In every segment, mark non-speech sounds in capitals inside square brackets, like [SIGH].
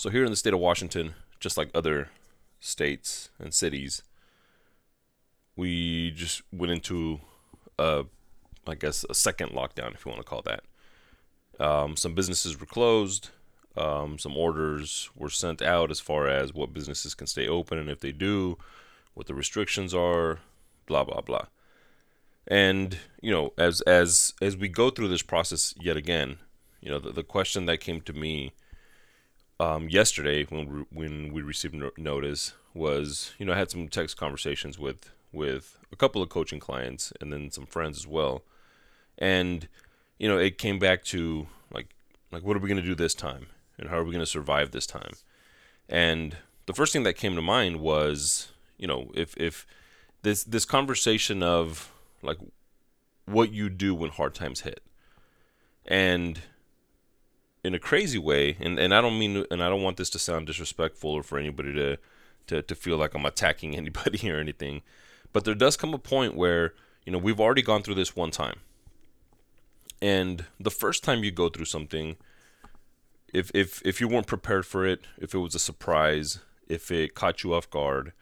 So here in the state of Washington, just like other states and cities, we just went into a, I guess, a second lockdown, if you want to call that. Um, some businesses were closed. Um, some orders were sent out as far as what businesses can stay open and if they do, what the restrictions are, blah blah blah. And you know, as as as we go through this process yet again, you know, the, the question that came to me um, yesterday when we, when we received no- notice was, you know, I had some text conversations with with a couple of coaching clients and then some friends as well, and you know, it came back to like like what are we going to do this time and how are we going to survive this time? And the first thing that came to mind was, you know, if if this this conversation of like what you do when hard times hit. And in a crazy way, and, and I don't mean and I don't want this to sound disrespectful or for anybody to, to, to feel like I'm attacking [LAUGHS] anybody or anything. But there does come a point where, you know, we've already gone through this one time. And the first time you go through something, if if if you weren't prepared for it, if it was a surprise, if it caught you off guard,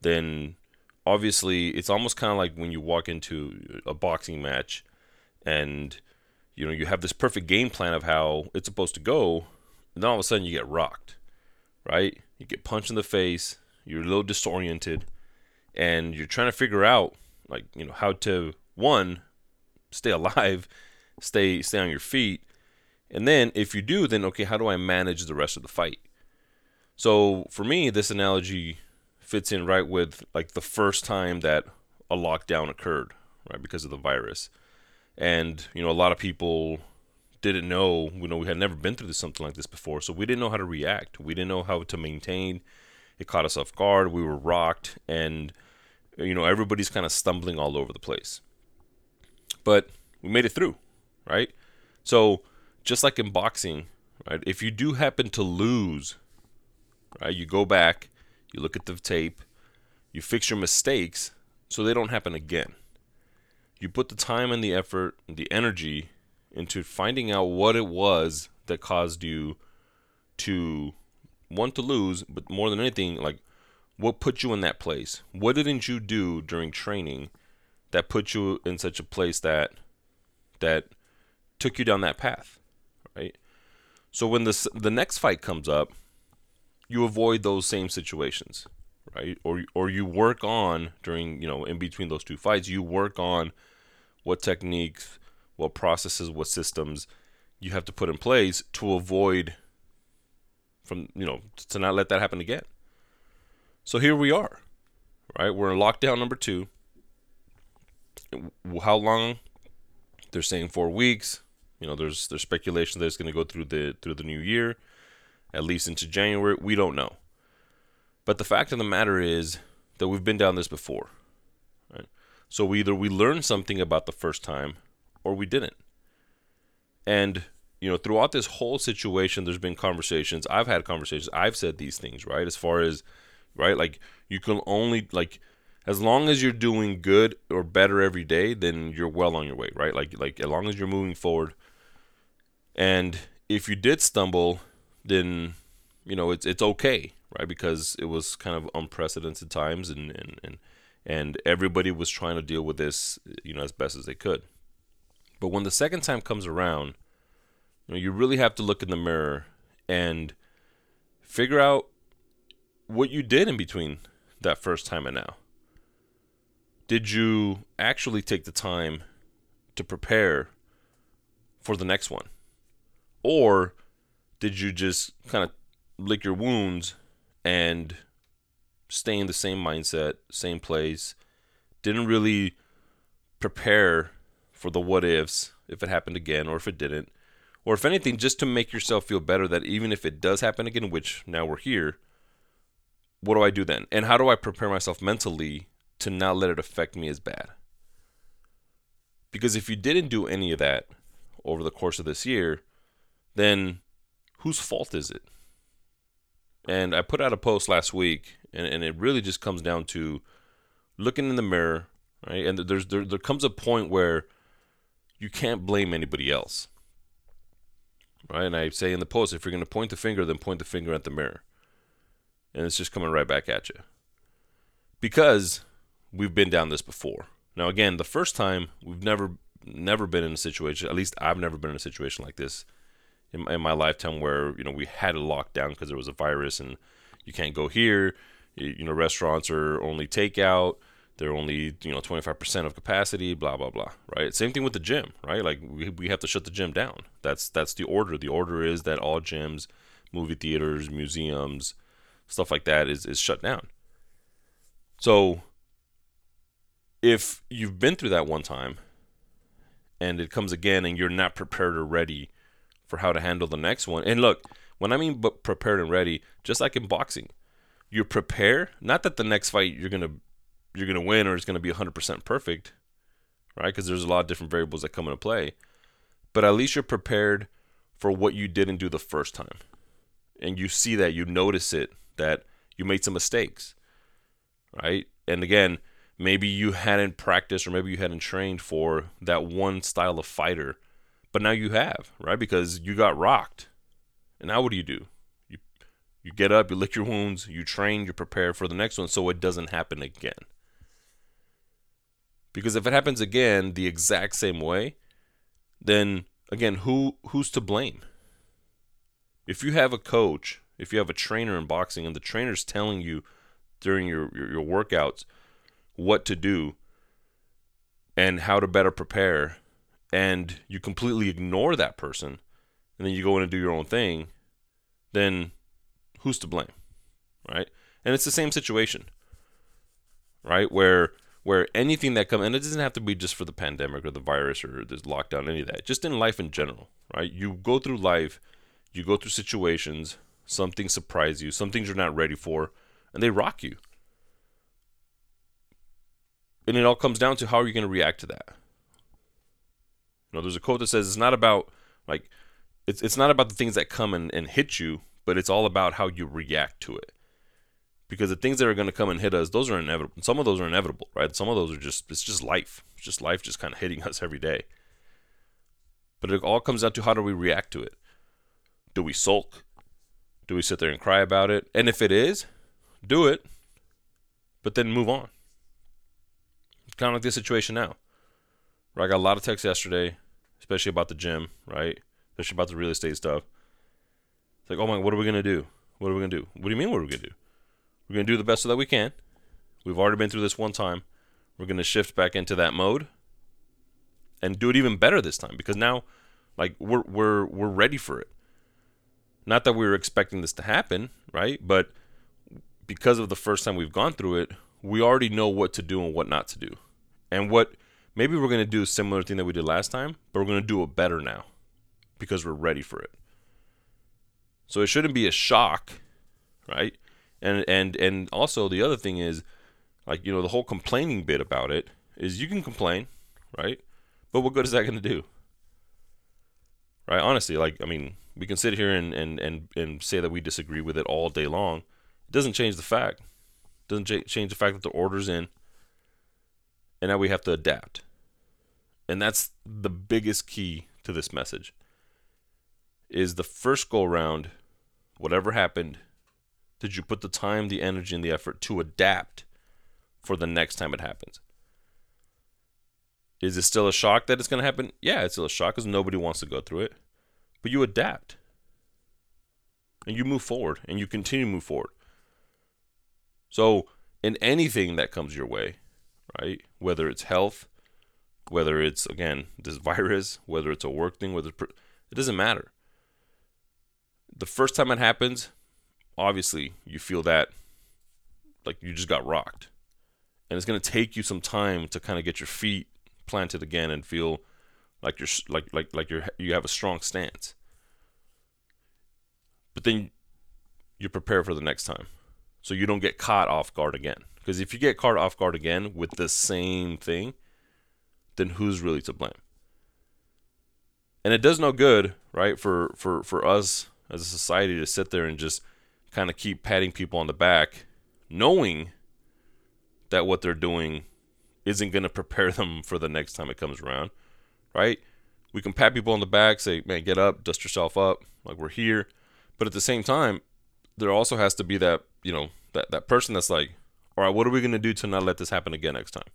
then obviously it's almost kind of like when you walk into a boxing match and you know you have this perfect game plan of how it's supposed to go and then all of a sudden you get rocked right you get punched in the face you're a little disoriented and you're trying to figure out like you know how to one stay alive [LAUGHS] stay stay on your feet and then if you do then okay how do i manage the rest of the fight so for me this analogy fits in right with like the first time that a lockdown occurred, right, because of the virus. And you know, a lot of people didn't know. You know, we had never been through this, something like this before, so we didn't know how to react. We didn't know how to maintain. It caught us off guard. We were rocked, and you know, everybody's kind of stumbling all over the place. But we made it through, right? So just like in boxing, right? If you do happen to lose, right, you go back you look at the tape, you fix your mistakes so they don't happen again. You put the time and the effort and the energy into finding out what it was that caused you to want to lose, but more than anything, like what put you in that place? What didn't you do during training that put you in such a place that that took you down that path, right? So when the the next fight comes up, you avoid those same situations, right? Or or you work on during you know in between those two fights, you work on what techniques, what processes, what systems you have to put in place to avoid from you know to not let that happen again. So here we are, right? We're in lockdown number two. How long? They're saying four weeks. You know, there's there's speculation that it's going to go through the through the new year at least into January. We don't know. But the fact of the matter is that we've been down this before. Right? So either we learned something about the first time or we didn't. And you know, throughout this whole situation, there's been conversations. I've had conversations. I've said these things, right? As far as, right, like you can only like, as long as you're doing good or better every day, then you're well on your way, right? Like, like as long as you're moving forward. And if you did stumble, then you know it's it's okay, right? Because it was kind of unprecedented times, and and and and everybody was trying to deal with this, you know, as best as they could. But when the second time comes around, you know, you really have to look in the mirror and figure out what you did in between that first time and now. Did you actually take the time to prepare for the next one? Or did you just kind of lick your wounds and stay in the same mindset, same place? Didn't really prepare for the what ifs if it happened again or if it didn't. Or if anything, just to make yourself feel better that even if it does happen again, which now we're here, what do I do then? And how do I prepare myself mentally to not let it affect me as bad? Because if you didn't do any of that over the course of this year, then whose fault is it? And I put out a post last week, and, and it really just comes down to looking in the mirror, right? And there's there, there comes a point where you can't blame anybody else. right? And I say in the post, if you're going to point the finger, then point the finger at the mirror. And it's just coming right back at you. Because we've been down this before. Now, again, the first time we've never never been in a situation. At least I've never been in a situation like this in, in my lifetime where you know we had a lockdown because there was a virus and you can't go here. You, you know, restaurants are only takeout. They're only you know 25% of capacity. Blah blah blah. Right. Same thing with the gym. Right. Like we we have to shut the gym down. That's that's the order. The order is that all gyms, movie theaters, museums, stuff like that is is shut down. So if you've been through that one time and it comes again and you're not prepared or ready for how to handle the next one. And look, when I mean but prepared and ready, just like in boxing, you prepare, not that the next fight you're to you're to win or it's to be 100% perfect, right? Because there's a lot of different variables that come into play. But at least you're prepared for what you didn't do the first time. And you see that, you notice it, that you made some mistakes, right? And again, maybe you hadn't practiced or maybe you hadn't trained for that one style of fighter, but now you have, right? Because you got rocked. And now what do you do? You you get up, you lick your wounds, you train, you prepare for the next one so it doesn't happen again. Because if it happens again the exact same way, then again, who who's to blame? If you have a coach, if you have a trainer in boxing and the trainer's telling you during your, your, your workouts, what to do and how to better prepare and you completely ignore that person and then you go in and do your own thing, then who's to blame? Right? And it's the same situation. Right? Where where anything that comes and it doesn't have to be just for the pandemic or the virus or this lockdown, any of that. Just in life in general, right? You go through life, you go through situations, some things surprise you, some things you're not ready for, and they rock you. And it all comes down to how are you going to react to that. Know, there's a quote that says it's not about like it's it's not about the things that come and, and hit you, but it's all about how you react to it. Because the things that are going to come and hit us, those are inevitable. Some of those are inevitable, right? Some of those are just it's just life. It's just life just kind of hitting [LAUGHS] us every day. But it all comes down to how do we react to it? Do we sulk? Do we sit there and cry about it? And if it is, do it, but then move on kind of like this situation now. Right? I got a lot of texts yesterday, especially about the gym, right? Especially about the real estate stuff. It's like, oh my, what are we gonna do? What are we gonna do? What do you mean? What are we gonna do? We're gonna do the best that we can. We've already been through this one time. We're gonna shift back into that mode and do it even better this time because now, like, we're we're we're ready for it. Not that we were expecting this to happen, right? But because of the first time we've gone through it, we already know what to do and what not to do. And what maybe we're going to do a similar thing that we did last time, but we're going to do it better now because we're ready for it. So it shouldn't be a shock, right? And and and also the other thing is like you know the whole complaining bit about it is you can complain, right? But what good is that going to do? Right? Honestly, like I mean, we can sit here and and and and say that we disagree with it all day long. It doesn't change the fact. It doesn't change the fact that the order's in and now we have to adapt. And that's the biggest key to this message. Is the first go round, whatever happened, did you put the time, the energy, and the effort to adapt for the next time it happens? Is it still a shock that it's going to happen? Yeah, it's still a shock because nobody wants to go through it. But you adapt. And you move forward and you continue to move forward. So, in anything that comes your way, right? Whether it's health, whether it's again this virus, whether it's a work thing, whether it doesn't matter. The first time it happens, obviously you feel that like you just got rocked, and it's gonna take you some time to kind of get your feet planted again and feel like you're like like like you're you have a strong stance. But then you prepare for the next time, so you don't get caught off guard again. Because if you get caught off guard again with the same thing, then who's really to blame? And it does no good, right, for for for us as a society to sit there and just kind of keep patting people on the back, knowing that what they're doing isn't going to prepare [LAUGHS] them for the next time it comes around, right? we can pat people on the back, say, man, get up, dust yourself up, like we're here. But at the same time, there also has to be that, you know, that, that person that's like, all right, what are we to do to not let this happen again next time?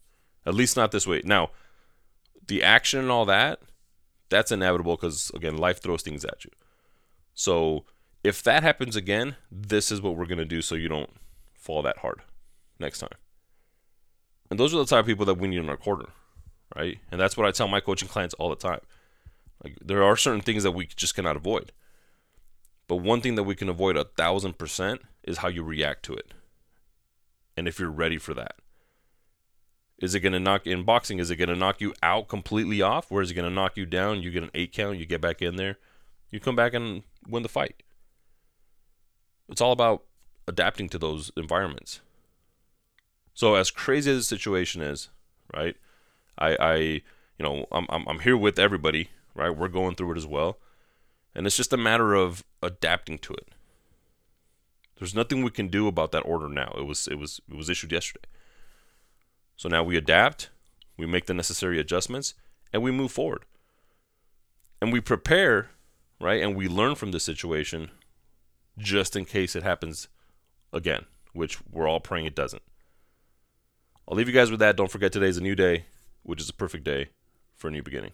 At least not this way. Now, the action and all that, that's inevitable because, again, life throws things at you. So if that happens again, this is what we're to do so you don't fall that hard next time. And those are the type of people that we need in our corner, right? And that's what I tell my coaching clients all the time. Like there are certain things that we just cannot avoid. But one thing that we can avoid a thousand percent is how you react to it. And if you're ready for that. Is it going to knock in boxing? Is it going to knock you out completely off? Or is it going to knock you down? You get an eight count, you get back in there, you come back and win the fight. It's all about adapting to those environments. So as crazy as the situation is, right? I, I you know, I'm, I'm, I'm here with everybody, right? We're going through it as well. And it's just a matter of adapting to it. There's nothing we can do about that order now. It was it was it was issued yesterday. So now we adapt, we make the necessary adjustments, and we move forward. And we prepare, right? And we learn from the situation just in case it happens again, which we're all praying it doesn't. I'll leave you guys with that. Don't forget today's a new day, which is a perfect day for a new beginning.